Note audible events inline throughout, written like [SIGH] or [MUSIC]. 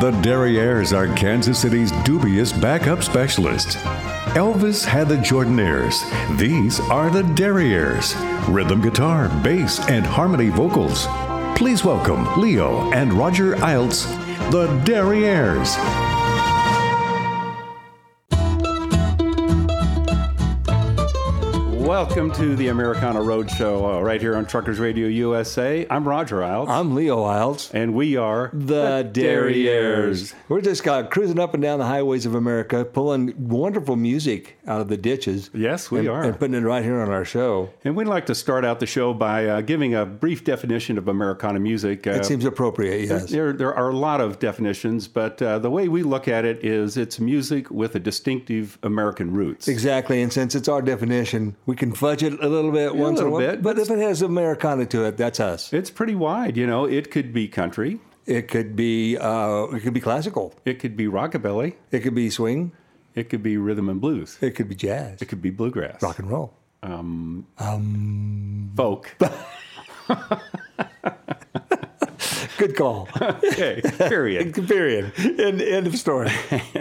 The Derrieres are Kansas City's dubious backup specialists. Elvis had the Jordanaires. These are the Derrieres. Rhythm guitar, bass, and harmony vocals. Please welcome Leo and Roger Eilts, the Derrieres. Welcome to the Americana Roadshow uh, right here on Truckers Radio USA. I'm Roger Eilts. I'm Leo Eilts. and we are The Derrieres. We're just got cruising up and down the highways of America, pulling wonderful music out of the ditches. Yes, we and, are. And putting it right here on our show. And we'd like to start out the show by uh, giving a brief definition of Americana music. Uh, It seems appropriate, yes. there, there are a lot of definitions, but uh, the way we look at it is it's music with a distinctive American roots. Exactly, and since it's our definition, we can fudge it a little bit a once in a little while. bit, But but if it has Americana to it, that's us. It's pretty wide, you know. It could be country, It could be uh, it could be classical. it could be rockabilly, It could be swing. it could be rhythm and blues, It could be jazz. it could be bluegrass, rock and roll. Um, um folk. [LAUGHS] Good call. [LAUGHS] okay, period. [LAUGHS] Period. End, end of story.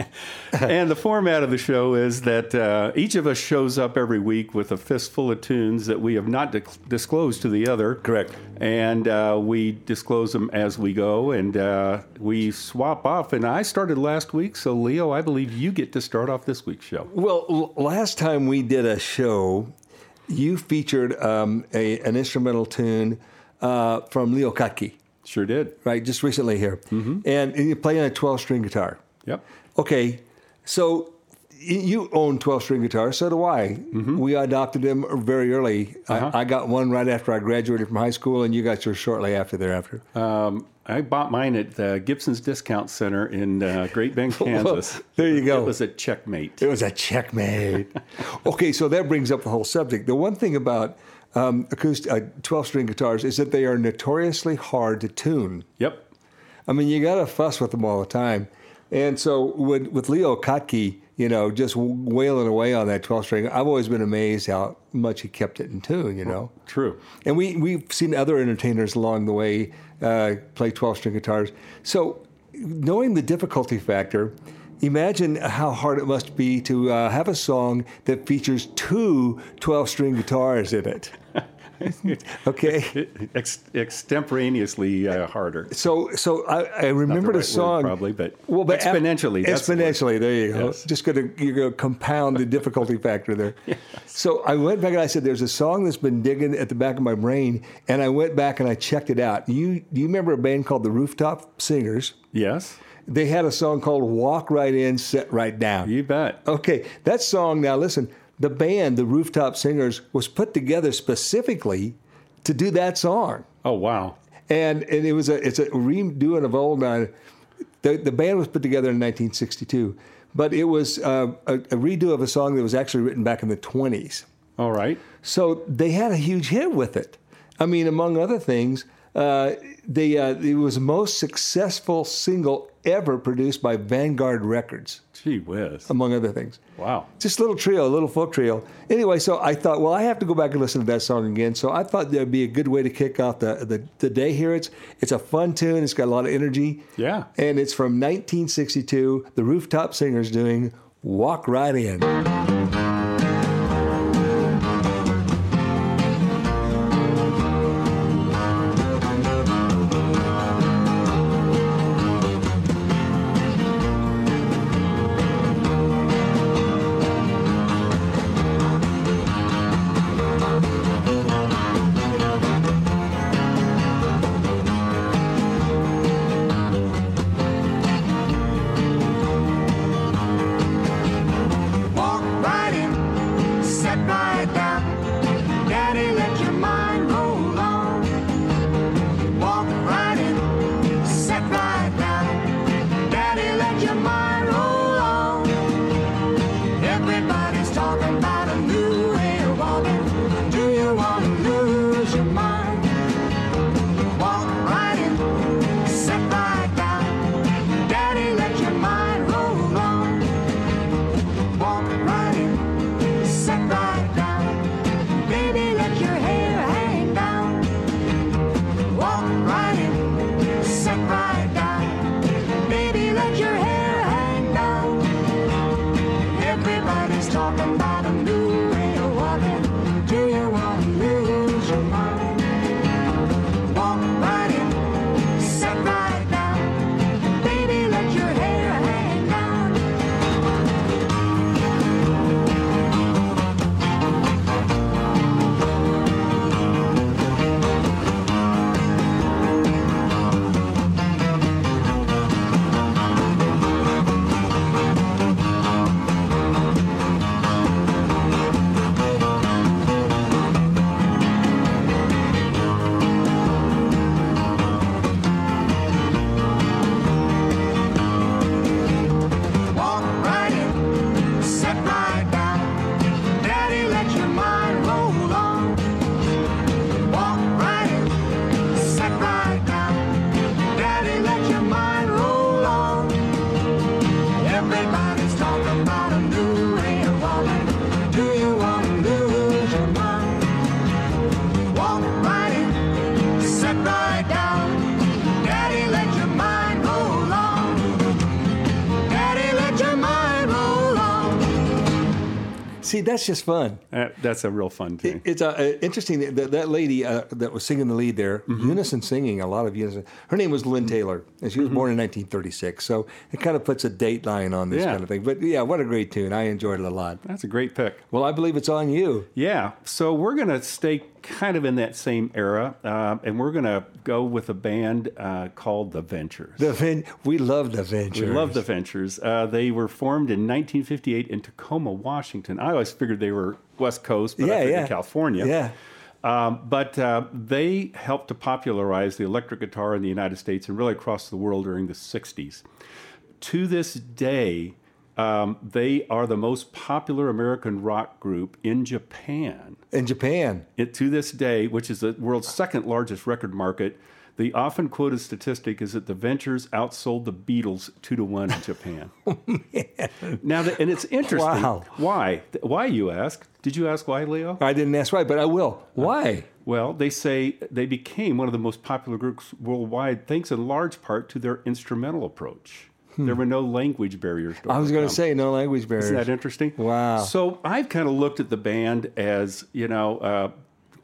[LAUGHS] and the format of the show is that uh, each of us shows up every week with a fistful of tunes that we have not dic- disclosed to the other. Correct. And uh, we disclose them as we go, and uh, we swap off. And I started last week, so Leo, I believe you get to start off this week's show. Well, l- last time we did a show, you featured um, a, an instrumental tune uh, from Leo Kottke, Sure did. right? Just recently here, and, and you're playing a 12 string guitar. Yep. Okay, so you own 12 string guitars, so do I. We adopted them very early. I, I got one right after I graduated from high school, and you got yours shortly after thereafter. Um, I bought mine at uh, Gibson's Discount Center in uh, Great Bend, [LAUGHS] Kansas. There you go. It was a checkmate. It was a checkmate. [LAUGHS] okay, so that brings up the whole subject. The one thing about um, acoustic uh, 12 string guitars is that they are notoriously hard to tune. Yep. I mean, you got to fuss with them all the time. And so with, with Leo Kottke, you know, just wailing away on that 12 string, I've always been amazed how much he kept it in tune, you know. True. And we, we've seen other entertainers along the way uh, play 12 string guitars. So, knowing the difficulty factor, imagine how hard it must be to uh, have a song that features two 12 string guitars in it. [LAUGHS] okay. Ex- extemporaneously uh, harder. So, so I, I remember right the word, song probably, but ap- exponentially, that's the exponentially. There you go. Yes. Just gonna you're gonna compound the difficulty factor there. [LAUGHS] Yes. So I went back and I said, "There's a song that's been digging at the back of my brain," and I went back and I checked it out. You do you remember a band called the Rooftop Singers? Yes, They had a song called "Walk Right In, Sit Right Down." you bet. Okay, that song. Now listen, the band, the Rooftop Singers, was put together specifically to do that song Oh wow. and and it was a it's a redoing of old. Uh, the the band was put together in 1962, but it was uh, a, a redo of a song that was actually written back in the 20s. All right. So they had a huge hit with it. I mean, among other things, uh, they uh, it was the most successful single ever produced by Vanguard Records, Gee whiz. among other things. Wow. Just a little trio, a little folk trio. Anyway, so I thought, well, I have to go back and listen to that song again. So I thought there'd be a good way to kick off the, the, the day here. It's it's a fun tune. It's got a lot of energy. Yeah. And it's from 1962. The Rooftop Singers doing "Walk Right In." That's just fun. Uh, that's a real fun tune. It's uh, uh, interesting that that, that lady uh, that was singing the lead there, Mm-hmm. unison singing, a lot of unison. Her name was Lynn Taylor, and she was born in 1936. So it kind of puts a date line on this Mm-hmm. Yeah. kind of thing. But yeah, what a great tune! I enjoyed it a lot. That's a great pick. Well, I believe it's on you. Yeah, so we're going to stay kind of in that same era, uh, and we're going to go with a band uh, called The Ventures. The Ven- we love the Ventures. we love The Ventures. Uh, they were formed in 1958 in Tacoma, Washington. I always figured they were West Coast, but I Yeah, yeah. California. Yeah. Um, but uh, they helped to popularize the electric guitar in the United States and really across the world during the 60s. To this day, um, they are the most popular American rock group in Japan. In Japan. It, to this day, which is the world's second largest record market, the often quoted statistic is that the Ventures outsold the Beatles two to one in Japan. [LAUGHS] Now, the, and it's interesting. Wow. Why? Why you ask? Did you ask why, Leo? I didn't ask why, but I will. Why? Well, they say they became one of the most popular groups worldwide thanks in large part to their instrumental approach. There were no language barriers. To Hmm. I was going to say no language barriers. Isn't that interesting? Wow. So I've kind of looked at the band as, you know, uh,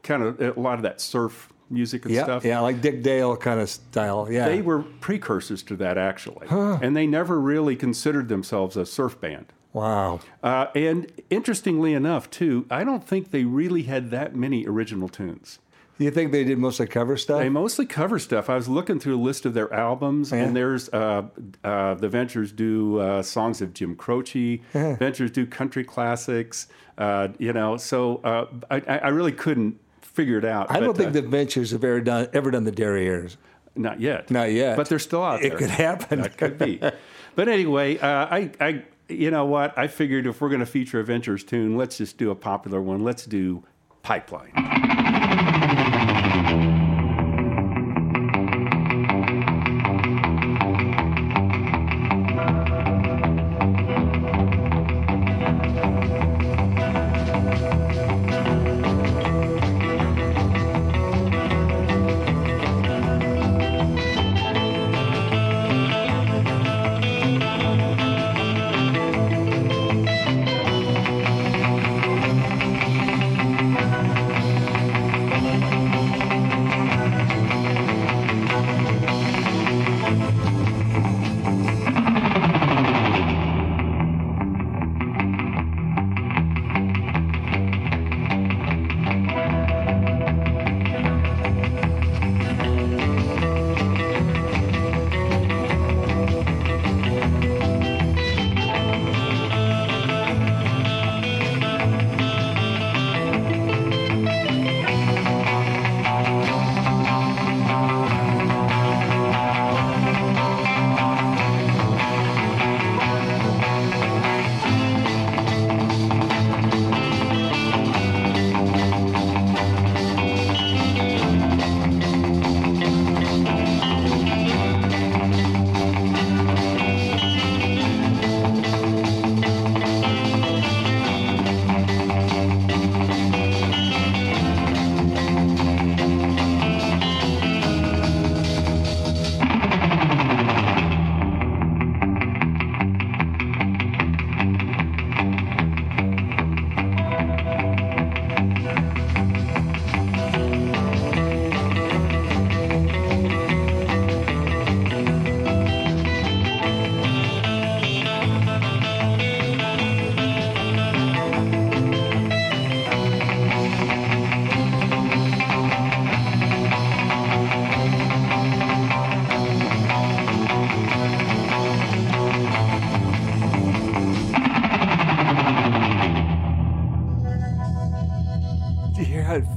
kind of a lot of that surf music and yeah, stuff. yeah, like Dick Dale kind of style. Yeah. They were precursors to that, actually. And they never really considered themselves a surf band. wow. Uh, and interestingly enough, too, I don't think they really had that many original tunes. Do you think they did mostly cover stuff? They mostly cover stuff. I was looking through a list of their albums, Yeah. and there's uh, uh, the Ventures do uh, songs of Jim Croce. [LAUGHS] Ventures do country classics. Uh, you know, so uh, I, I really couldn't figure it out. I don't think uh, the Ventures have ever done ever done the Derrieres. not yet. Not yet. But they're still out there. It could happen. It could be. [LAUGHS] But anyway, uh, I, I, you know what? I figured if we're going to feature a Ventures tune, let's just do a popular one. Let's do Pipeline.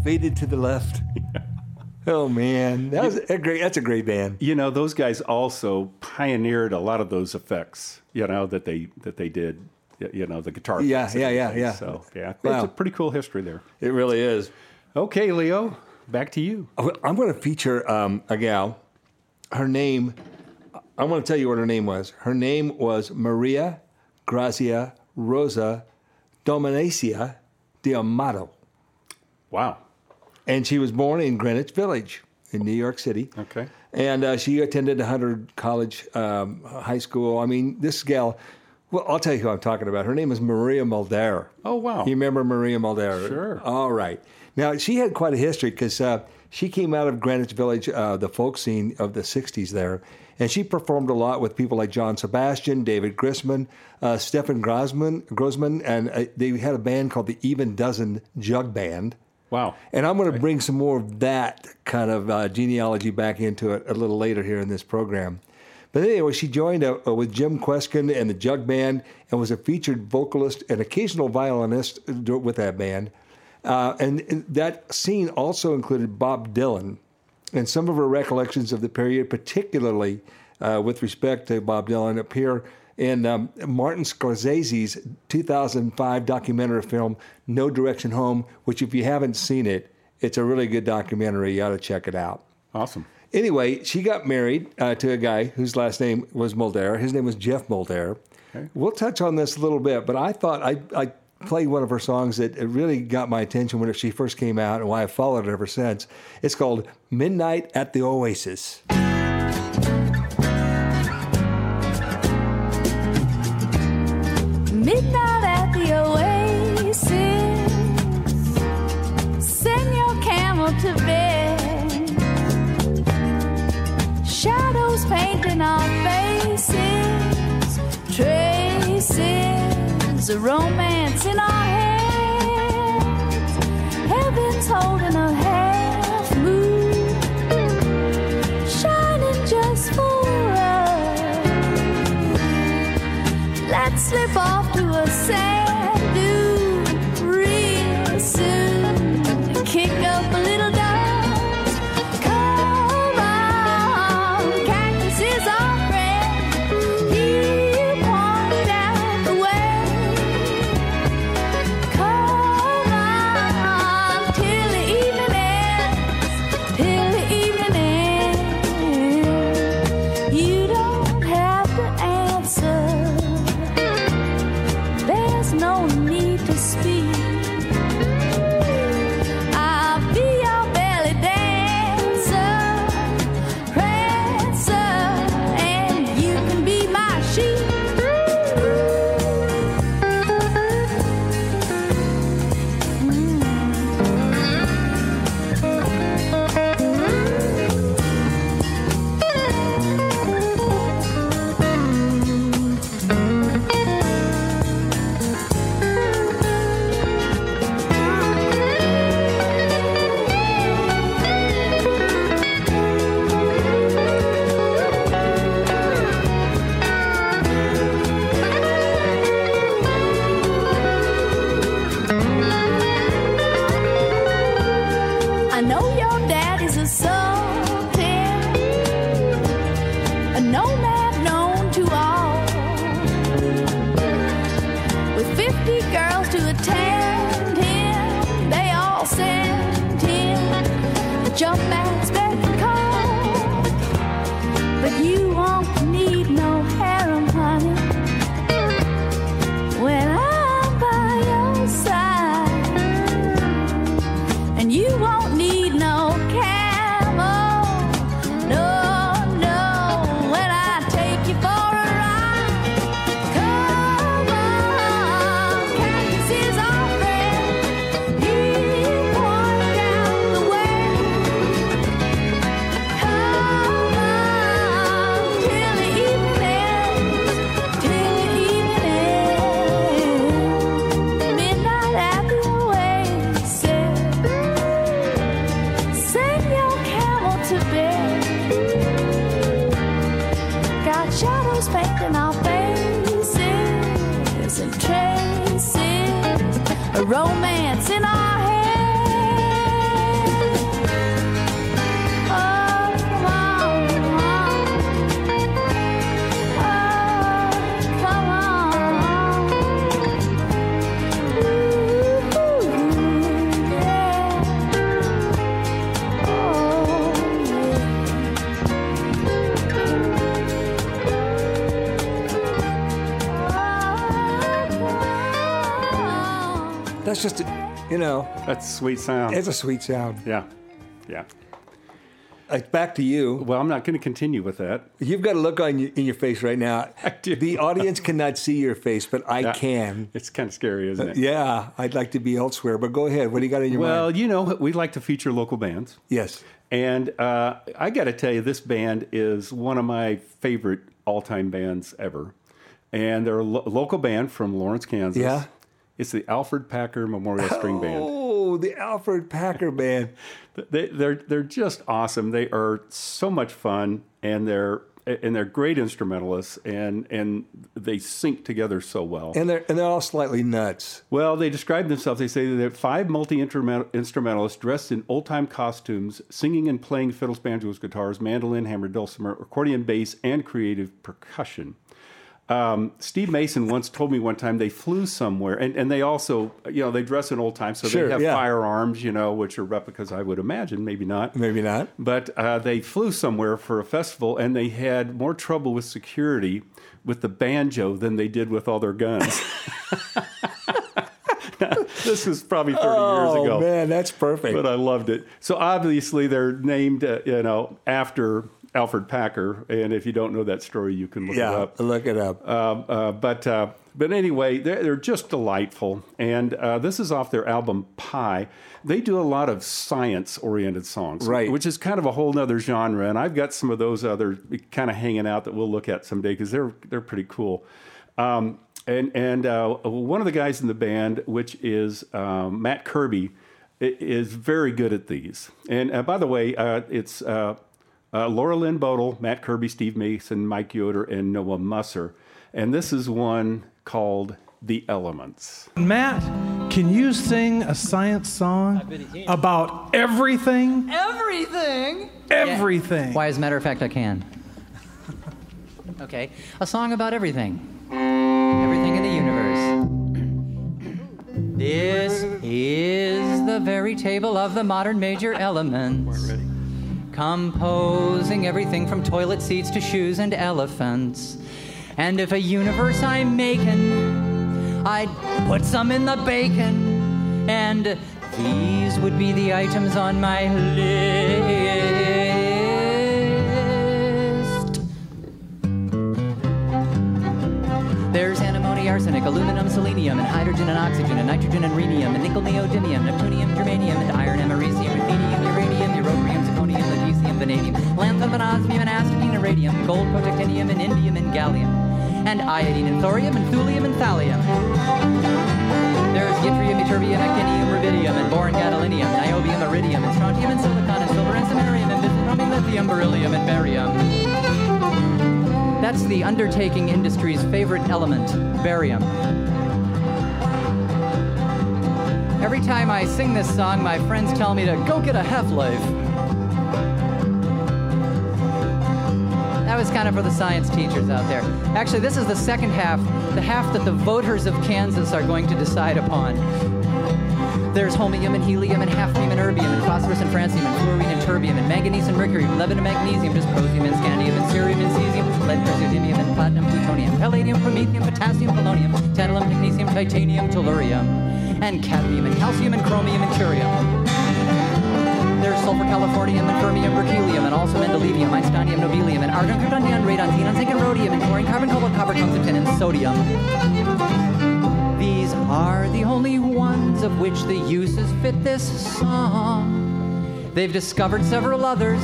Faded to the left. [LAUGHS] Oh man, that was a great. That's a great band. You know, those guys also pioneered a lot of those effects. You know that they that they did. You know the guitar. Yeah, yeah, yeah, yeah. So yeah, Wow. it's a pretty cool history there. It really is. Okay, Leo, back to you. I'm going to feature um, a gal. Her name, I want to tell you what her name was. Her name was Maria Grazia Rosa Domenica D'Amato. Wow. And she was born in Greenwich Village in New York City. Okay. And uh, she attended Hunter College um, High School. I mean, this gal, well, I'll tell you who I'm talking about. Her name is Maria Muldaur. Oh, wow. You remember Maria Muldaur? Sure. All right. Now, she had quite a history because uh, she came out of Greenwich Village, uh, the folk scene of the 60s there. And she performed a lot with people like John Sebastian, David Grisman, uh, Stefan Grossman, Grossman, and uh, they had a band called the Even Dozen Jug Band. Wow. And I'm going to bring some more of that kind of uh, genealogy back into it a little later here in this program. But anyway, she joined uh, uh, with Jim Kweskin and the Jug Band and was a featured vocalist and occasional violinist uh, with that band. Uh, and, and that scene also included Bob Dylan and some of her recollections of the period, particularly uh, with respect to Bob Dylan, appear in um, Martin Scorsese's 2005 documentary film No Direction Home, which, if you haven't seen it, it's a really good documentary. You ought to check it out. Awesome. Anyway, she got married uh, to a guy whose last name was Muldaur. His name was Geoff Muldaur. Okay. We'll touch on this a little bit, but I thought I, I played one of her songs that it really got my attention when she first came out and why I've followed it ever since. It's called Midnight at the Oasis. You a sweet sound. it's a sweet sound. yeah, yeah. Uh, back to you. Well, I'm not going to continue with that. You've got a look on your, in your face right now. [LAUGHS] The audience cannot see your face, but I Yeah. can. It's kind of scary, isn't it? Yeah, I'd like to be elsewhere, but go ahead. What do you got in your Well, mind? Well, you know, we like to feature local bands. Yes. And uh, I got to tell you, this band is one of my favorite all time bands ever. And they're a lo- local band from Lawrence, Kansas. Yeah. It's the Alferd Packer Memorial String Band. Oh, the Alferd Packer Band. They, they're, they're just awesome. They are so much fun, and they're and they're great instrumentalists, and, and they sync together so well. And they're, and they're all slightly nuts. Well, they describe themselves. They say that they're five multi instrumentalists dressed in old time costumes, singing and playing fiddles, banjos, guitars, mandolin, hammer, dulcimer, accordion, bass, and creative percussion. Um, Steve Mason once told me one time they flew somewhere, and, and they also, you know, they dress in old time, so Sure, they have yeah. firearms, you know, which are replicas, I would imagine, maybe not. Maybe not. But uh, they flew somewhere for a festival, and they had more trouble with security with the banjo than they did with all their guns. [LAUGHS] this was probably 30 years Oh, ago. man, that's perfect. But I loved it. So obviously they're named, uh, you know, after Alfred Packer. And if you don't know that story, you can look it yeah, up. look it up. Um, uh, but uh, but anyway, they're, they're just delightful, and uh, this is off their album Pie. They do a lot of science-oriented songs, Right. Which is kind of a whole other genre, and I've got some of those other kind of hanging out that we'll look at someday because they're they're pretty cool. Um, and and uh, one of the guys in the band, which is um, Matt Kirby, is very good at these. And uh, by the way, uh, it's uh, Laura Lynn Bodel, Matt Kirby, Steve Mason, Mike Yoder, and Noah Musser. And this is one called The Elements. Matt, can you sing a science song about everything? Everything. Everything. Why, as a matter of fact, I can. [LAUGHS] Okay, a song about everything. Everything in the universe. This is the very table of the modern major elements. Composing everything from toilet seats to shoes and elephants. And if a universe I'm making, I'd put some in the bacon. And these would be the items on my list. There's antimony, arsenic, aluminum, selenium, and hydrogen and oxygen, and nitrogen and rhenium, and nickel, neodymium, neptunium, germanium, and iron, americium, zirconium, lutetium, vanadium, lanthanum, and osmium, and astatine, and radium, gold, protactinium, and indium, and gallium, and iodine, and thorium, and thulium, and thallium. There's yttrium, ytterbium, actinium, rubidium, and boron, gadolinium, niobium, iridium, and strontium, and silicon, and silver, and samarium, and bismuth, lithium, beryllium, and barium. That's the undertaking industry's favorite element, barium. Every time I sing this song, my friends tell me to go get a Half-Life. That was kind of for the science teachers out there. Actually, this is the second half, the half that the voters of Kansas are going to decide upon. There's holmium and helium and hafnium and erbium and phosphorus and francium and fluorine and terbium and manganese and mercury, lead and magnesium, dysprosium and scandium and cerium and cesium, lead, praseodymium and platinum, plutonium, palladium, promethium, potassium, polonium, tantalum, technetium, titanium, tellurium, and cadmium and calcium and chromium and curium. Sulfur, californium, and fermium, berkelium, and also mendelevium, einsteinium, nobelium, and argon, krypton, radon, xenon, zinc, and rhodium, and chlorine, carbon, cobalt, copper, tungsten, and sodium. These are the only ones of which the uses fit this song. They've discovered several others,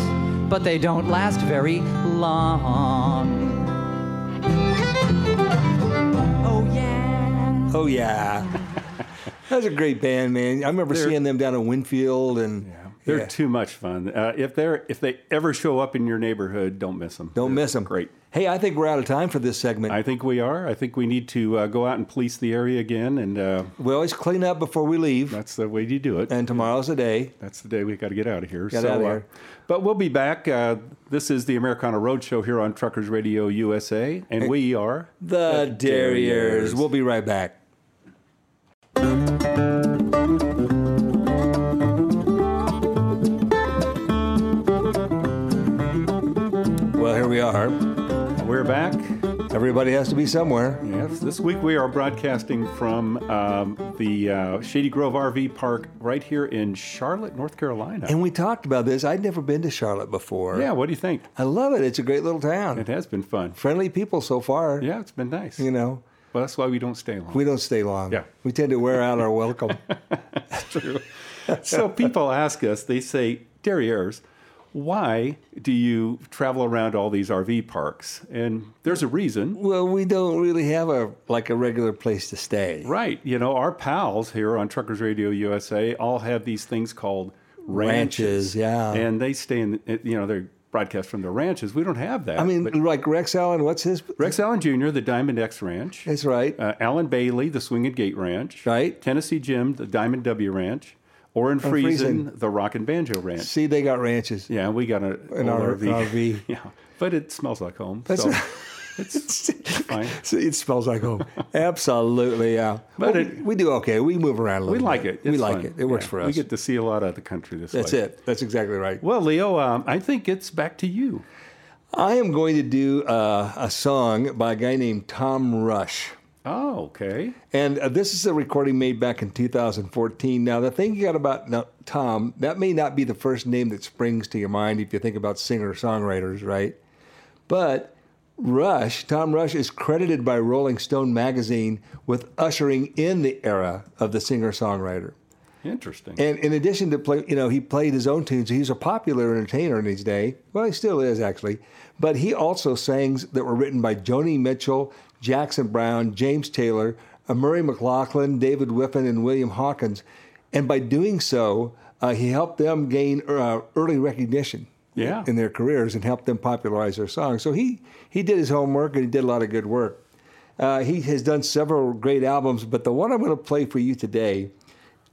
but they don't last very long. Oh, yeah. Oh yeah, [LAUGHS] that was a great band, man. I remember They're- seeing them down in Winfield, and They're yeah. too much fun. Uh, if they're if they ever show up in your neighborhood, don't miss them. don't miss them. Great. Hey, I think we're out of time for this segment. I think we are. I think we need to uh, go out and police the area again, and uh, we always clean up before we leave, that's the way you do it. and tomorrow's the day. That's the day we got to get out of here. Get so, outta uh, here. but we'll be back. Uh, this is the Americana Roadshow here on Truckers Radio USA, and we are The Derrieres. We'll be right back. Are. we're back. Everybody has to be somewhere. Yes, this week we are broadcasting from um, the uh, Shady Grove RV Park right here in Charlotte, North Carolina. And we talked about this. I'd never been to Charlotte before. yeah, what do you think? I love it. It's a great little town. It has been fun. Friendly people so far. Yeah, it's been nice. You know, Well, that's why we don't stay long. we don't stay long. Yeah. We tend to wear out our welcome. [LAUGHS] That's true. so people ask us, they say, Derrieres, why do you travel around all these RV parks? And there's a reason. well, we don't really have a like a regular place to stay. Right. You know, our pals here on Truckers Radio USA all have these things called ranches. Ranches, yeah. And they stay in, you know, they're broadcast from their ranches. We don't have that. I mean, like Rex Allen, what's his? Rex Allen Jr., the Diamond X Ranch. That's right. Uh, Alan Bailey, the Swing and Gate Ranch. Right. Tennessee Jim, the Diamond W Ranch. Oren Friesen. Friesen, the Rock and Banjo Ranch. See, they got ranches. Yeah, we got a, An old R- RV. [LAUGHS] Yeah, but it smells like home. That's so right. [LAUGHS] it's fine. It smells like home. Absolutely, yeah. But Well, it- we, we do okay. We move around a little We like bit. it. we like fun. it. It works Yeah. for us. We get to see a lot of the country this That's way. it. That's exactly right. Well, Leo, um, I think it's back to you. I am going to do uh, a song by a guy named Tom Rush. Oh, okay. And uh, this is a recording made back in 2014. Now, the thing you got about now, Tom, that may not be the first name that springs to your mind if you think about singer songwriters, right? But Rush, Tom Rush, is credited by Rolling Stone magazine with ushering in the era of the singer songwriter. Interesting. And in addition to play, you know, he played his own tunes. He's a popular entertainer in his day. Well, he still is actually. But he also sang that were written by Joni Mitchell, Jackson Browne, James Taylor, uh, Murray McLauchlan, David Wiffen, and William Hawkins. And by doing so, uh, he helped them gain uh, early recognition Yeah. in their careers and helped them popularize their songs. So he he did his homework and he did a lot of good work. Uh, he has done several great albums, but the one I'm going to play for you today.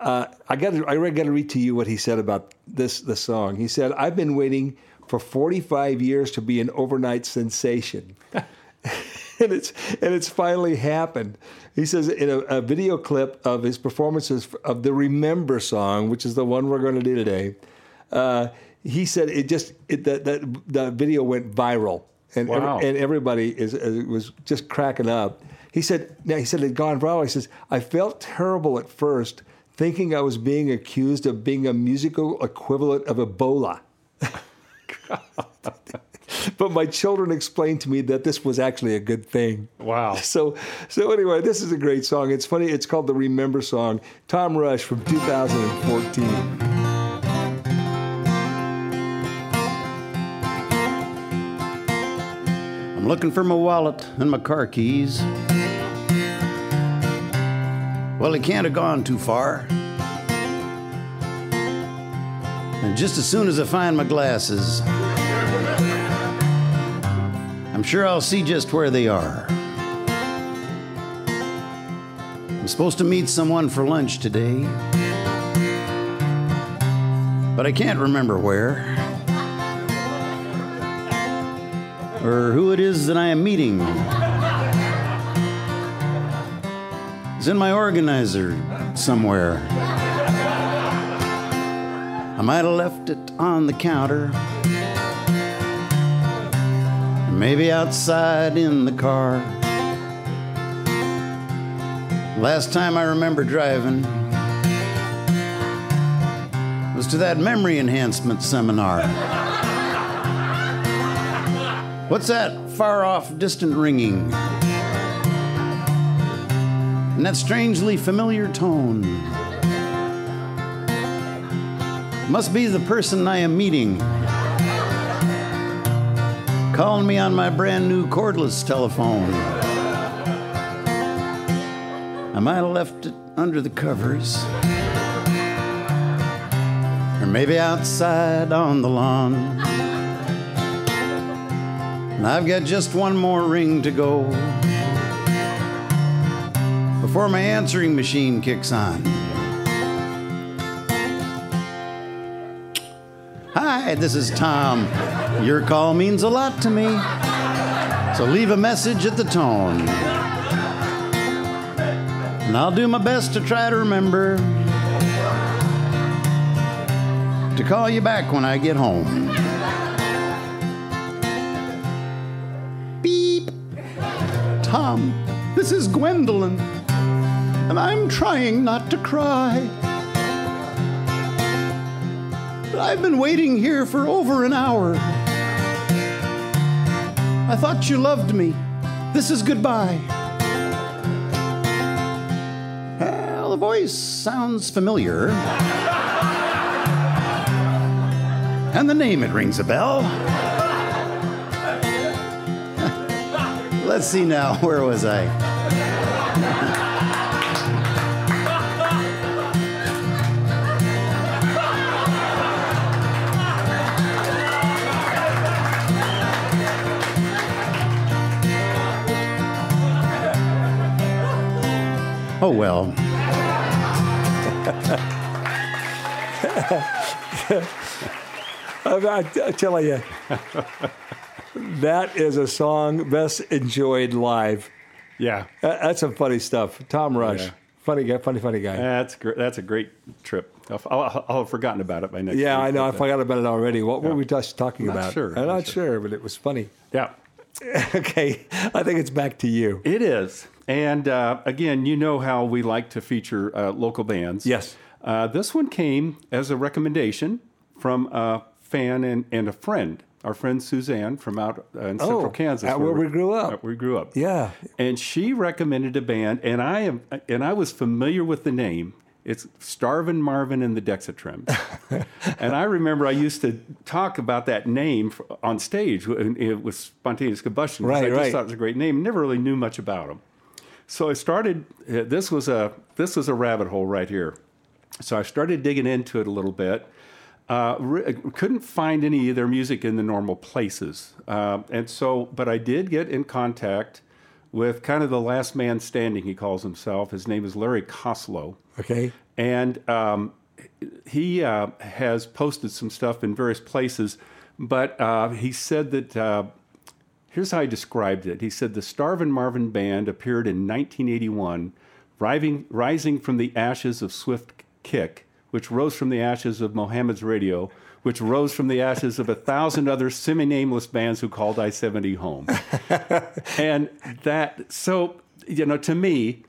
Uh, I got to, I got to read to you what he said about this the song. He said, "I've been waiting for 45 years to be an overnight sensation." [LAUGHS] [LAUGHS] and it's and it's finally happened. He says in a, a video clip of his performances of the "Remember" song, which is the one we're going to do today. Uh, he said it just it, that that the video went viral, and every- and everybody is, is was just cracking up. He said, now he said it had gone viral. He says, I felt terrible at first, thinking I was being accused of being a musical equivalent of Ebola. [LAUGHS] but my children explained to me that this was actually a good thing. Wow. [LAUGHS] So, so anyway, this is a great song. It's funny. It's called the Remember song. Tom Rush from 2014. I'm looking for my wallet and my car keys. Well, he can't have gone too far. And just as soon as I find my glasses, I'm sure I'll see just where they are. I'm supposed to meet someone for lunch today, but I can't remember where or who it is that I am meeting. It's in my organizer somewhere. I might have left it on the counter. Maybe outside in the car. Last time I remember driving was to that memory enhancement seminar. What's that far off, distant ringing? And that strangely familiar tone. Must be the person I am meeting. Calling me on my brand new cordless telephone. I might have left it under the covers. Or maybe outside on the lawn. And I've got just one more ring to go before my answering machine kicks on. Hi, this is Tom. Your call means a lot to me. So leave a message at the tone. And I'll do my best to try to remember to call you back when I get home. Beep. Tom. This is Gwendolyn. And I'm trying not to cry. But I've been waiting here for over an hour. I thought you loved me. This is goodbye. Well, the voice sounds familiar. And the name, it rings a bell. [LAUGHS] Let's see now, where was I? Oh well. [LAUGHS] I, I tell you, that is a song best enjoyed live. Yeah, That- that's some funny stuff. Tom Rush, Yeah. funny guy, funny, funny guy. that's great. That's a great trip. I'll, I'll, I'll have forgotten about it by next. yeah, week, I know. I forgot about it already. What were we just talking Not about? sure, I'm not not sure, but it was funny. Yeah, [LAUGHS] okay, I think it's back to you. it is. And uh, again, you know how we like to feature uh, local bands. Yes. Uh, this one came as a recommendation from a fan and, and a friend. Our friend Suzanne from out uh, in Central Oh, Kansas, out where we grew up. we grew up. Yeah. and she recommended a band, and I am, and I was familiar with the name. It's Starvin' Marvin and the Dexytrims, [LAUGHS] and I remember I used to talk about that name on stage. was spontaneous combustion. Right, I just right. thought it was a great name. Never really knew much about them. So I started. Uh, this was a this was a rabbit hole right here. So I started digging into it a little bit. Uh, re- couldn't find any of their music in the normal places, uh, and so but I did get in contact with kind of the last man standing. He calls himself. His name is Larry Koslow. Okay. And um, he uh, has posted some stuff in various places, but uh, he said that uh, here's how he described it. He said the Starvin' Marvin Band appeared in 1981, rising, rising from the ashes of Swift Kick, which rose from the ashes of Mohammed's Radio, which rose from the ashes of a thousand other semi nameless bands who called I 70 home. [LAUGHS] and that, so, you know, to me,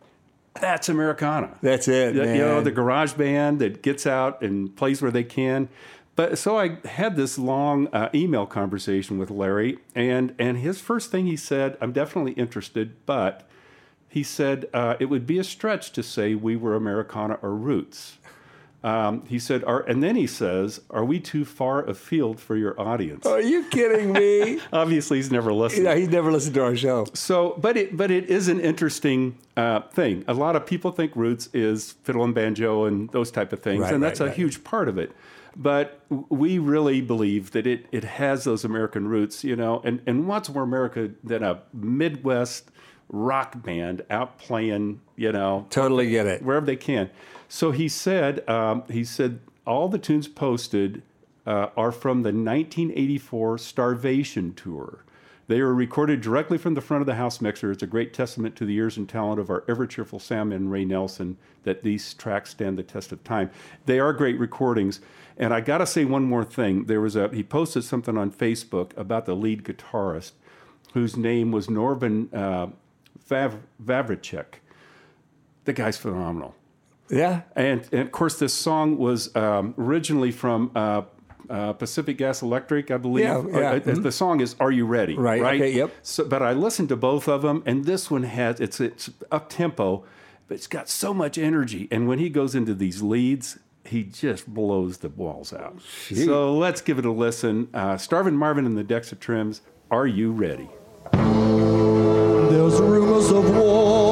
that's Americana. That's it, You know, the garage band that gets out and plays where they can. But so I had this long uh, email conversation with Larry, and and his first thing he said, "I'm definitely interested," but he said uh, it would be a stretch to say we were Americana or roots. Um, he said, are, and then he says, "Are we too far afield for your audience?" Are you kidding me? [LAUGHS] Obviously, he's never listened. yeah, he's never listened to our show. So, but it but it is an interesting uh, thing. A lot of people think roots is fiddle and banjo and those type of things, Right, and that's right, a right. huge part of it. But we really believe that it it has those American roots, you know. And and what's more America than a Midwest rock band out playing, you know, Totally get it. wherever they can. So he said, um, he said all the tunes posted uh, are from the 1984 Starvation tour. They were recorded directly from the front of the house mixer. It's a great testament to the years and talent of our ever cheerful Sam and Ray Nelson that these tracks stand the test of time. They are great recordings. And I got to say one more thing. There was a he posted something on Facebook about the lead guitarist, whose name was Norman uh, Vav-. The guy's phenomenal. Yeah. And, and of course, this song was um, originally from uh, uh, Pacific Gas Electric, I believe. Yeah, yeah. uh, Mhm. The song is "Are You Ready?" Right, Right. okay, yep. So, but I listened to both of them, and this one has it's it's up tempo, but it's got so much energy. And when he goes into these leads, he just blows the walls out. So let's give it a listen. Uh, Starvin' Marvin and the Dexytrims. Are you ready? There's rumors of war,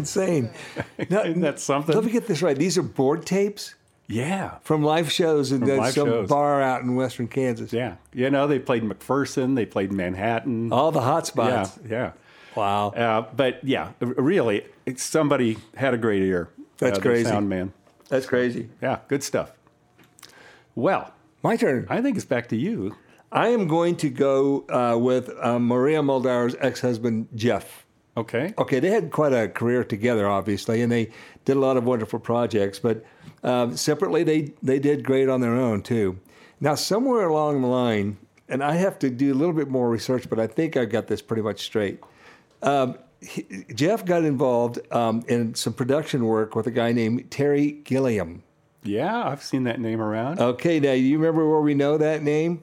insane. [LAUGHS] Now, Isn't that something? Let me get this right. These are board tapes Yeah. from live shows in uh, live some shows. bar out in western Kansas. Yeah. You know, they played McPherson, they played Manhattan. All the hot spots. Yeah. Wow. Uh, but yeah, really, it's somebody had a great ear. That's the crazy. Sound man. That's crazy. Yeah, good stuff. Well, My turn. I think it's back to you. I am going to go uh, with uh, Maria Muldaur's ex-husband Geoff. Okay. Okay, they had quite a career together, obviously, and they did a lot of wonderful projects. But um, separately, they they did great on their own too. Now, somewhere along the line, and I have to do a little bit more research, but I think I've got this pretty much straight. Um, he, Geoff got involved um, in some production work with a guy named Terry Gilliam. Yeah, I've seen that name around. Okay, now you remember where we know that name?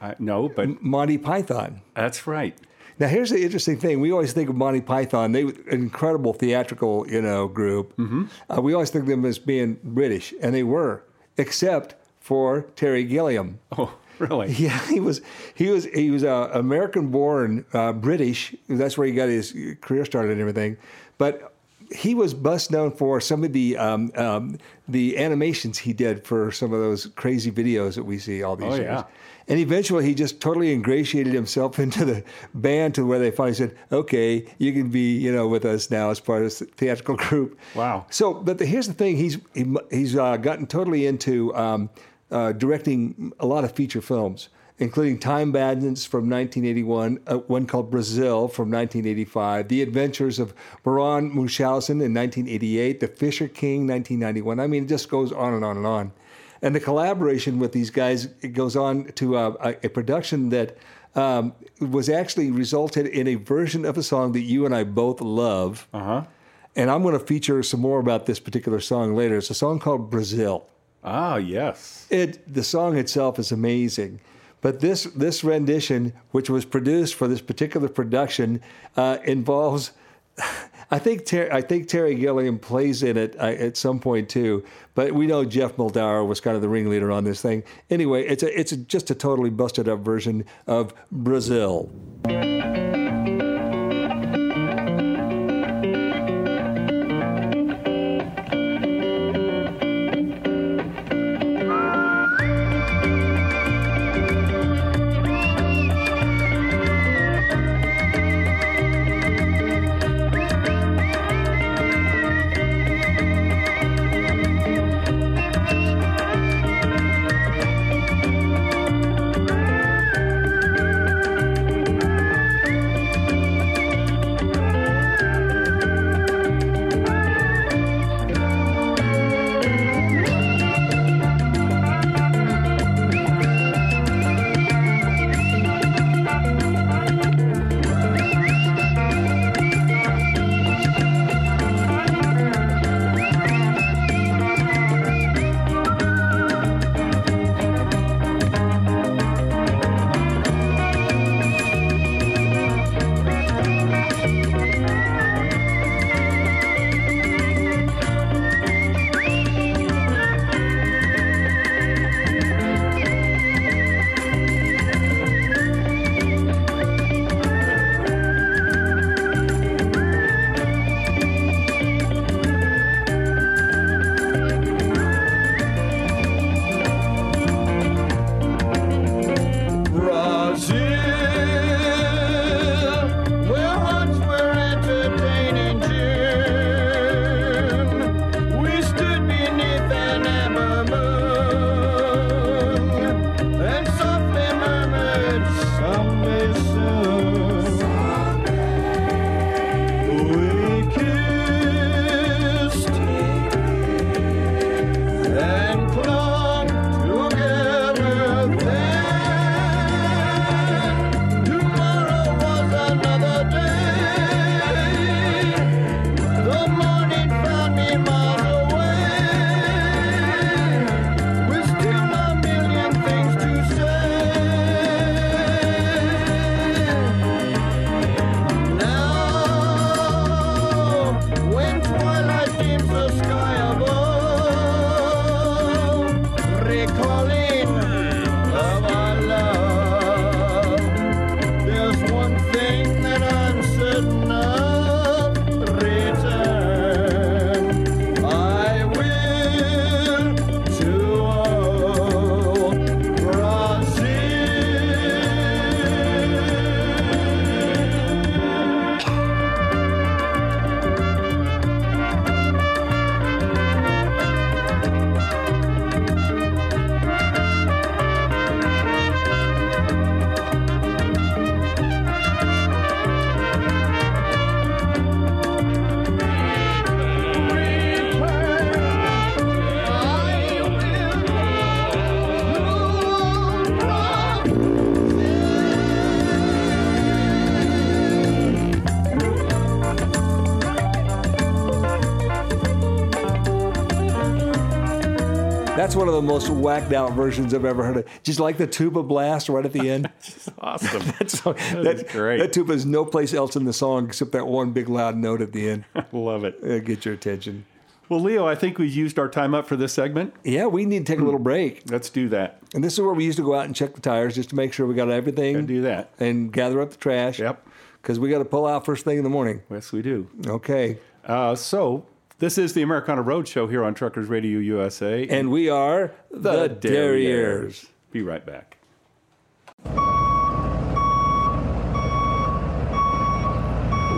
I, no, but Monty Python. that's right. Now, here's the interesting thing. We always think of Monty Python, they were an incredible theatrical, you know, group. Mm-hmm. Uh, we always think of them as being British, and they were, except for Terry Gilliam. Oh, really? [LAUGHS] Yeah, he was he was he was uh, American-born uh, British. That's where he got his career started and everything. But he was best known for some of the um, um, the animations he did for some of those crazy videos that we see all these Oh, years. yeah. And eventually, he just totally ingratiated himself [LAUGHS] into the band to where they finally said, "Okay, you can be, you know, with us now as part of the theatrical group." Wow. So, but the, here's the thing: he's he, he's uh, gotten totally into um, uh, directing a lot of feature films, including Time Bandits from 1981, uh, one called Brazil from 1985, The Adventures of Baron Munchausen in 1988, The Fisher King 1991. I mean, it just goes on and on and on. And the collaboration with these guys it goes on to uh, a, a production that um, was actually resulted in a version of a song that you and I both love. Uh huh. And I'm going to feature some more about this particular song later. It's a song called Brazil. Ah, yes. It the song itself is amazing, but this this rendition, which was produced for this particular production, uh, involves. [LAUGHS] I think Ter- I think Terry Gilliam plays in it uh, at some point too, but we know Geoff Muldaur was kind of the ringleader on this thing. Anyway, it's a it's a, just a totally busted up version of Brazil. The most whacked out versions I've ever heard of. Just like the tuba blast right at the end. [LAUGHS] awesome. [LAUGHS] that, song, That is great. That tuba is no place else in the song except that one big loud note at the end. [LAUGHS] Love it. Uh, get your attention. Well, Leo, I think we've used our time up for this segment. Yeah, we need to take a little break. [CLEARS THROAT] Let's do that. And this is where we used to go out and check the tires just to make sure we got everything. And do that. And gather up the trash. Yep. Because we got to pull out first thing in the morning. Yes, we do. Okay. Uh, so, this is the Americana Roadshow here on Truckers Radio USA. And we are the, Derrieres. Be right back.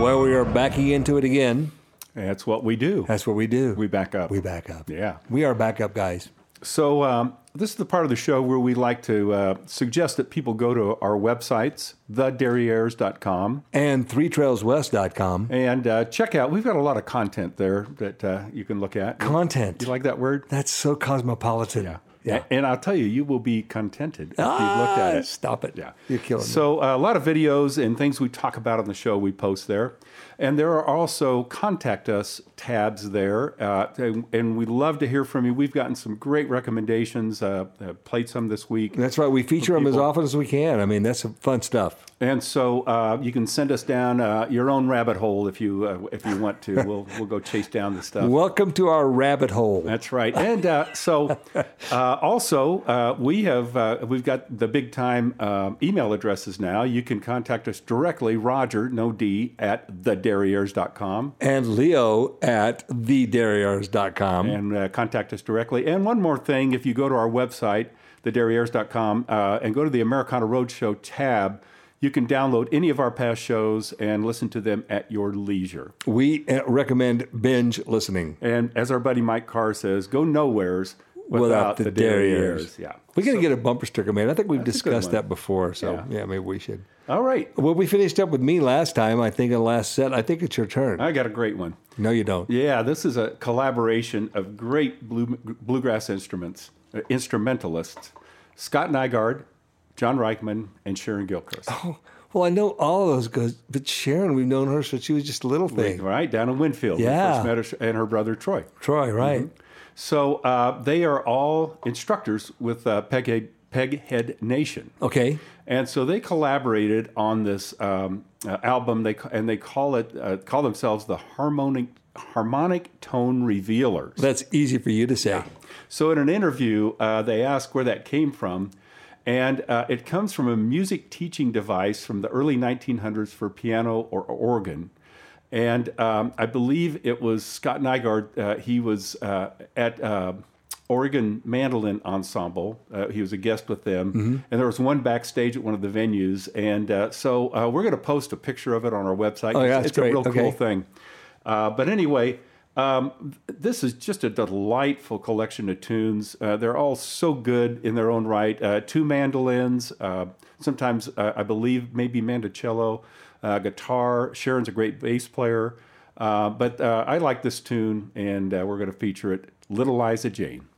Well, we are backing into it again. That's what we do. That's what we do. We back up. We back up. Yeah. We are backup guys. So, um, this is the part of the show where we like to uh, suggest that people go to our websites, thederrieres.com, And threetrailswest.com. and uh, check out. We've got a lot of content there that uh, you can look at. Content. You like that word? That's so cosmopolitan. Yeah. Yeah. And I'll tell you, you will be contented if you've looked at Ah, it. Stop it. Yeah. You're killing me. So uh, a lot of videos and things we talk about on the show we post there, and there are also contact us tabs there, uh, and, and we love to hear from you. We've gotten some great recommendations. Uh, uh, played some this week, That's right. We feature them as often as we can. I mean, that's some fun stuff. and so uh, you can send us down uh, your own rabbit hole if you uh, if you want to. We'll [LAUGHS] we'll go chase down the stuff. Welcome to our rabbit hole. That's right. And uh, so, [LAUGHS] uh, also, uh, we have uh, we've got the big time email addresses now. You can contact us directly, Roger, no D, at thederrieres.com. And Leo at thederrieres.com. and uh, contact us directly. And one more thing, if you go to our website, thederrieres.com, uh, and go to the Americana Roadshow tab, you can download any of our past shows and listen to them at your leisure. We uh, recommend binge listening And as our buddy Mike Carr says, go nowheres without, the, the Derrieres. Derrieres. Yeah. We got to get a bumper sticker made. I think we've That's a good discussed that before. So, Yeah. yeah. maybe we should. All right. Well, we finished up with me last time, I think, in the last set. I think it's your turn. I got a great one. no, you don't. Yeah, this is a collaboration of great blue, bluegrass instruments, uh, instrumentalists, Scott Nygaard, John Reischman, and Sharon Gilchrist. Oh, well, I know all of those guys, but Sharon, we've known her since she was just a little thing. Right, down in Winfield. We Yeah. first met her and her brother Troy. Troy, right? Mm-hmm. So uh, they are all instructors with uh, Peghead, Peghead Nation. Okay. And so they collaborated on this um, uh, album. They and they call it uh, call themselves the harmonic harmonic tone revealers. That's easy for you to say. So in an interview, uh, they asked where that came from, and uh, it comes from a music teaching device from the early 1900s for piano or organ. And um, I believe it was Scott Nygaard. Uh, he was uh, at uh, Oregon Mandolin Ensemble. Uh, he was a guest with them, Mm-hmm. and there was one backstage at one of the venues. And uh, so uh, we're going to post a picture of it on our website. Oh, yeah, it's it's a real Okay. cool thing. Uh, but anyway, um, this is just a delightful collection of tunes. Uh, they're all so good in their own right. Uh, two mandolins, uh, sometimes uh, I believe maybe mandocello, guitar. Sharon's a great bass player. Uh, but uh, I like this tune, and uh, we're going to feature it Little Liza Jane.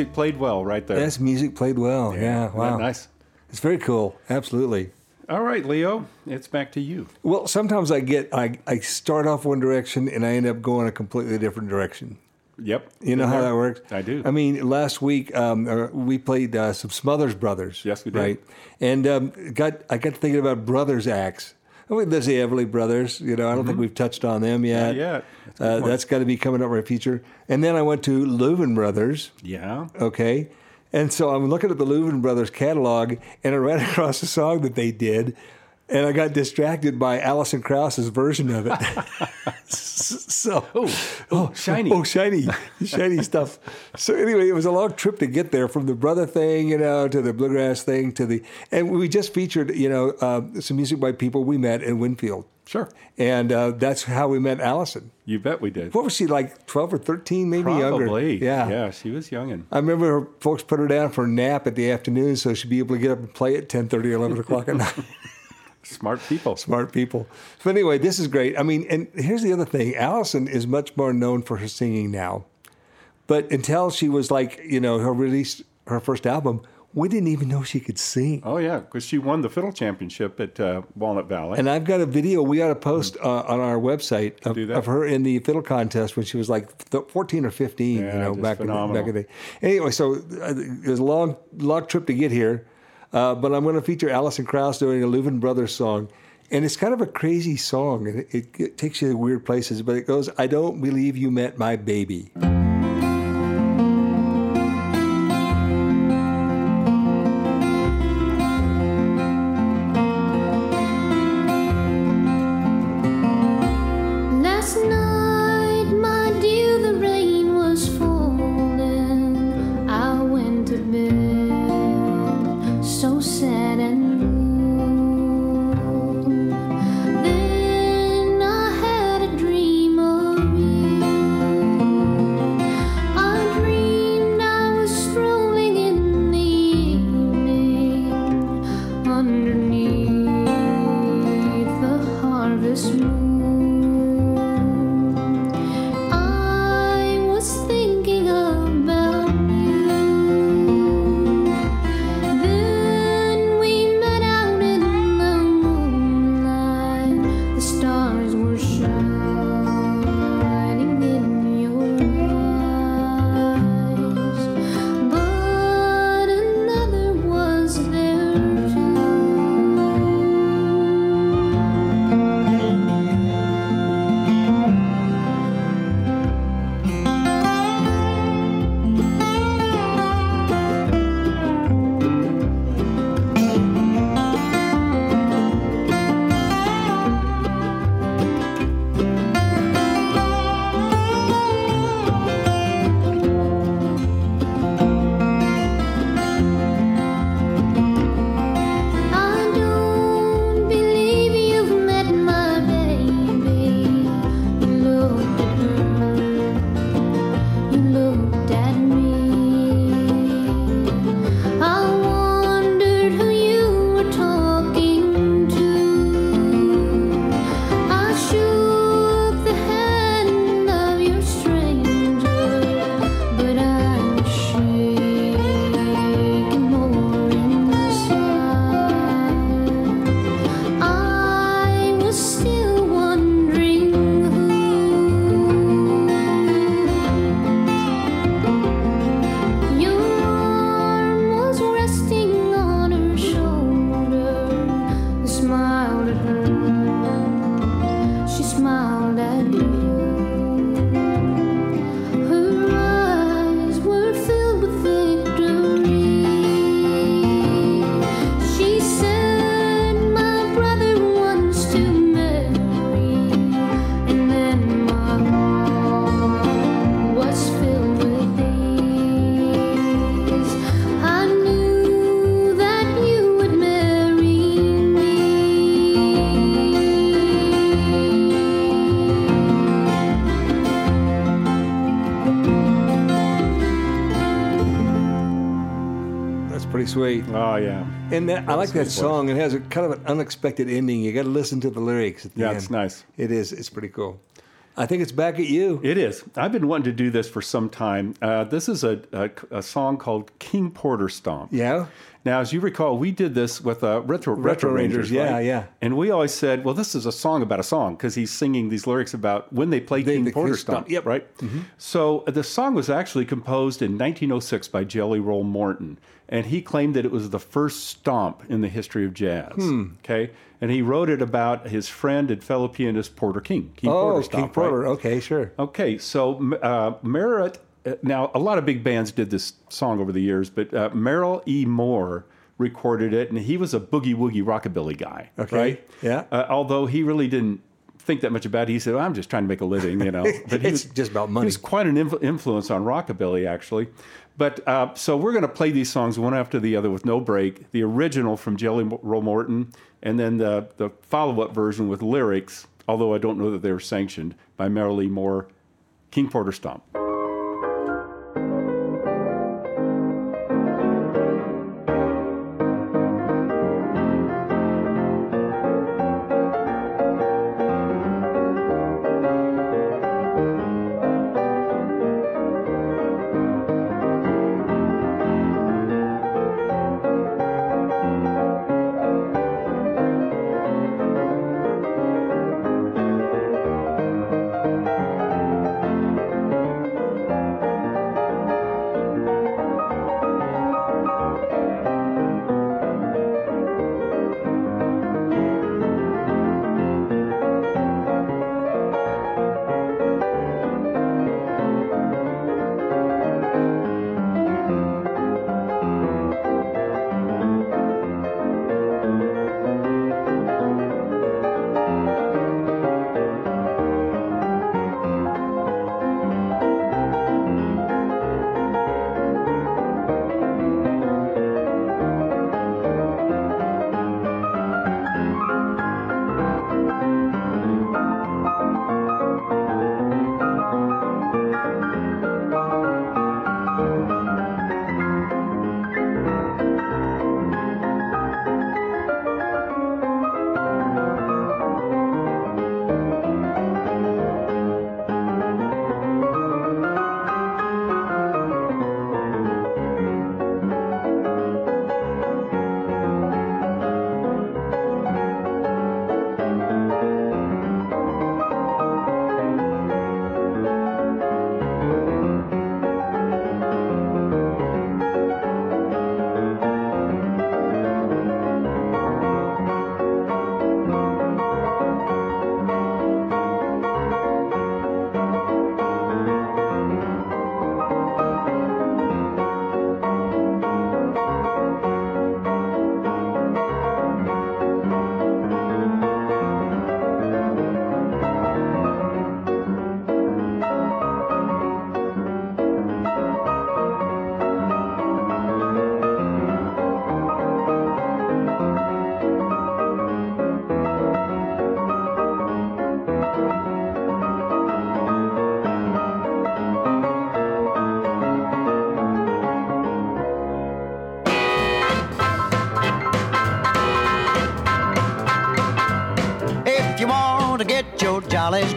Music played well right there. That's music played well. Yeah, that wow. Nice. It's very cool. Absolutely. All right, Leo, it's back to you. Well, sometimes I get I, I start off one direction and I end up going a completely different direction. Yep. You know how that works? I do. I mean, last week um, uh, we played uh, some Smothers Brothers. Yes, we did. Right, and um, got I got thinking about brothers acts. I mean, there's the Everly Brothers. You know, I don't think we've touched on them yet. Mm-hmm. Not yet. That's a good Uh, that's got to be coming up in our future. And then I went to Louvin Brothers. Yeah. Okay. And so I'm looking at the Louvin Brothers catalog and I ran [LAUGHS] across a song that they did and I got distracted by Alison Krauss's version of it. [LAUGHS] so, oh, shiny. Oh, shiny, shiny stuff. So anyway, it was a long trip to get there from the brother thing, you know, to the bluegrass thing, to the, and we just featured, you know, uh, some music by people we met in Winfield. Sure. And uh, that's how we met Alison. You bet we did. What was she like, 12 or 13, maybe younger? Probably. Yeah. Yeah, she was youngin'. I remember her folks put her down for a nap at the afternoon so she'd be able to get up and play at 10, 30, 11 o'clock at night. [LAUGHS] Smart people. Smart people. But anyway, this is great. I mean, and here's the other thing Alison is much more known for her singing now. But until she was like, you know, her release, her first album, we didn't even know she could sing. Oh, yeah, because she won the fiddle championship at uh, Walnut Valley. And I've got a video we ought to post uh, on our website of, of her in the fiddle contest when she was like th- 14 or 15, Yeah, you know, back in, the, back in the day. Anyway, so uh, it was a long, long trip to get here. Uh, but I'm going to feature Alison Krauss doing a Louvin Brothers song. And it's kind of a crazy song. and It, it, it takes you to weird places, but it goes, I don't believe you met my baby. Sweet. Oh, yeah. And that, I like that voice. song. It has a kind of an unexpected ending. You got to listen to the lyrics at the Yeah, end. it's nice. It is. It's pretty cool. I think it's back at you. It is. I've been wanting to do this for some time. Uh, this is a, a, a song called King Porter Stomp. Yeah. Now, as you recall, we did this with uh, Retro, Retro, Retro Rangers. Rangers, yeah, right? yeah. And we always said, well, this is a song about a song because he's singing these lyrics about when they play King the Porter King Stomp. Stomp, yep. Right? So uh, the song was actually composed in 1906 by Jelly Roll Morton. And he claimed that it was the first stomp in the history of jazz. Hmm. Okay. And he wrote it about his friend and fellow pianist Porter King. King oh, Porter King Stomp, right? Porter. Okay, sure. Okay, so uh, Merritt. uh, Now, a lot of big bands did this song over the years, but uh, Merrill E. Moore recorded it, and he was a boogie woogie rockabilly guy. Okay, right? yeah. Uh, although he really didn't think that much about it, he said, well, "I'm just trying to make a living," you know. [LAUGHS] But he It's was, just about He money. was quite an influ- influence on rockabilly, actually. But uh, so we're going to play these songs one after the other with no break. The original from Jelly Roll Morton, and then the the follow up version with lyrics. Although I don't know that they were sanctioned by Merrill E. Moore, King Porter Stomp.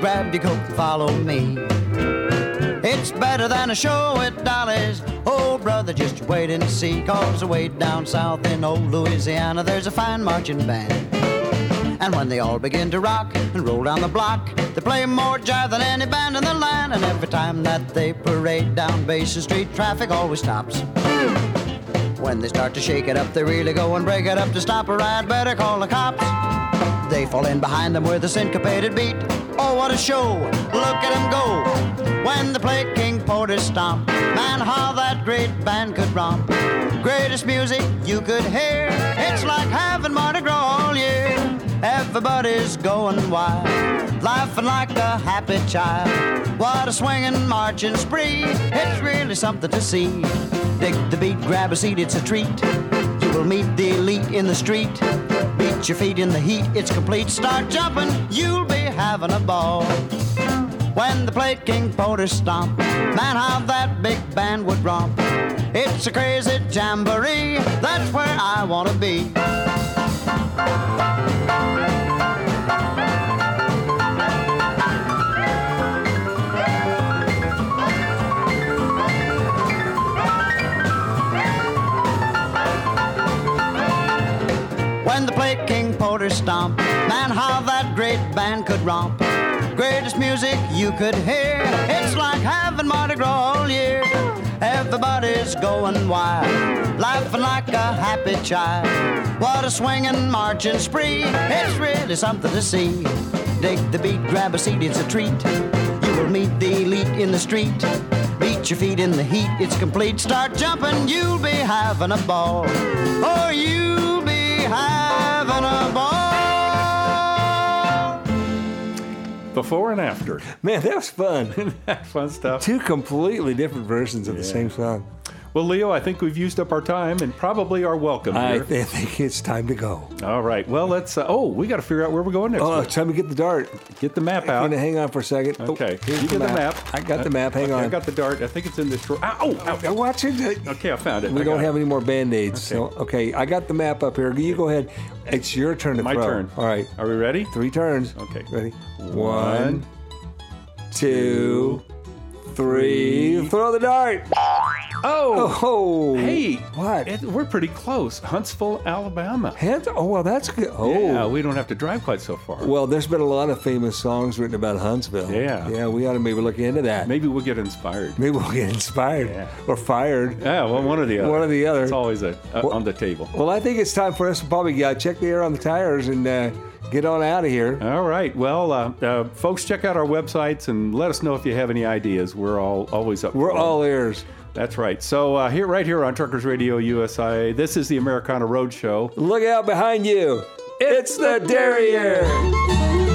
Grab your coat and follow me. It's better than a show at Dolly's. Oh, brother, just wait and see. Cause way down south in old Louisiana, there's a fine marching band. And when they all begin to rock and roll down the block, they play more jive than any band in the land. And every time that they parade down Basin Street, traffic always stops. When they start to shake it up, they really go and break it up to stop a ride. Better call the cops. They fall in behind them with a syncopated beat. What a show! Look at them go when they play King Porter Stomp. Man, how that great band could romp. Greatest music you could hear. It's like having Mardi Gras all year. Everybody's going wild, laughing like a happy child. What a swinging marching spree! It's really something to see. Dig the beat, grab a seat, it's a treat. You will meet the elite in the street. Beat your feet in the heat, it's complete. Start jumping, you'll be having a ball. When the plate King Porter stomp, man, how that big band would romp. It's a crazy jamboree, that's where I wanna be. When the play King Porter stomp. Man, how that great band could romp. Greatest music you could hear. It's like having Mardi Gras all year. Everybody's going wild, laughing like a happy child. What a swinging marching spree! It's really something to see. Dig the beat, grab a seat, it's a treat. You will meet the elite in the street. Beat your feet in the heat, it's complete. Start jumping, you'll be having a ball. Or be having a ball. Before and after. Man, that was fun. [LAUGHS] Fun stuff. Two completely different versions of the same song. Well, Leo, I think we've used up our time and probably are welcome I here. th- [LAUGHS] think it's time to go. All right. Well, let's. Uh, oh, we got to figure out where we're going next. Oh, week. it's time to get the dart. Get the map I'm out. gonna hang on for a second. Oh, Okay. here's you get the map. I got the map. Hang Okay, on. I got the dart. I think it's in this drawer. Ow! ow, watch it. Okay, I found it. We I don't have it. any more band-aids. So, okay, I got the map up here. You go ahead. It's your turn to My throw. turn. All right. Are we ready? Three turns. Okay. Ready? One, One, two, three. Throw the dart. Oh. Oh. Hey. What? It, we're pretty close. Huntsville, Alabama. Hands- Oh, well, that's good. Oh. Yeah, we don't have to drive quite so far. Well, there's been a lot of famous songs written about Huntsville. Yeah. Yeah, we ought to maybe look into that. Maybe we'll get inspired. Maybe we'll get inspired Yeah. or fired. Yeah, well, one or the other. One or the other. It's always a, uh, Well- on the table. Well, I think it's time for us to probably uh, check the air on the tires and uh, get on out of here. All right. Well, uh, uh, folks, check out our websites and let us know if you have any ideas. We're all always up. We're all ears. That's right. So uh, here, right here on Truckers Radio USA, this is the Americana Road Show. Look out behind you. It's the Derriere.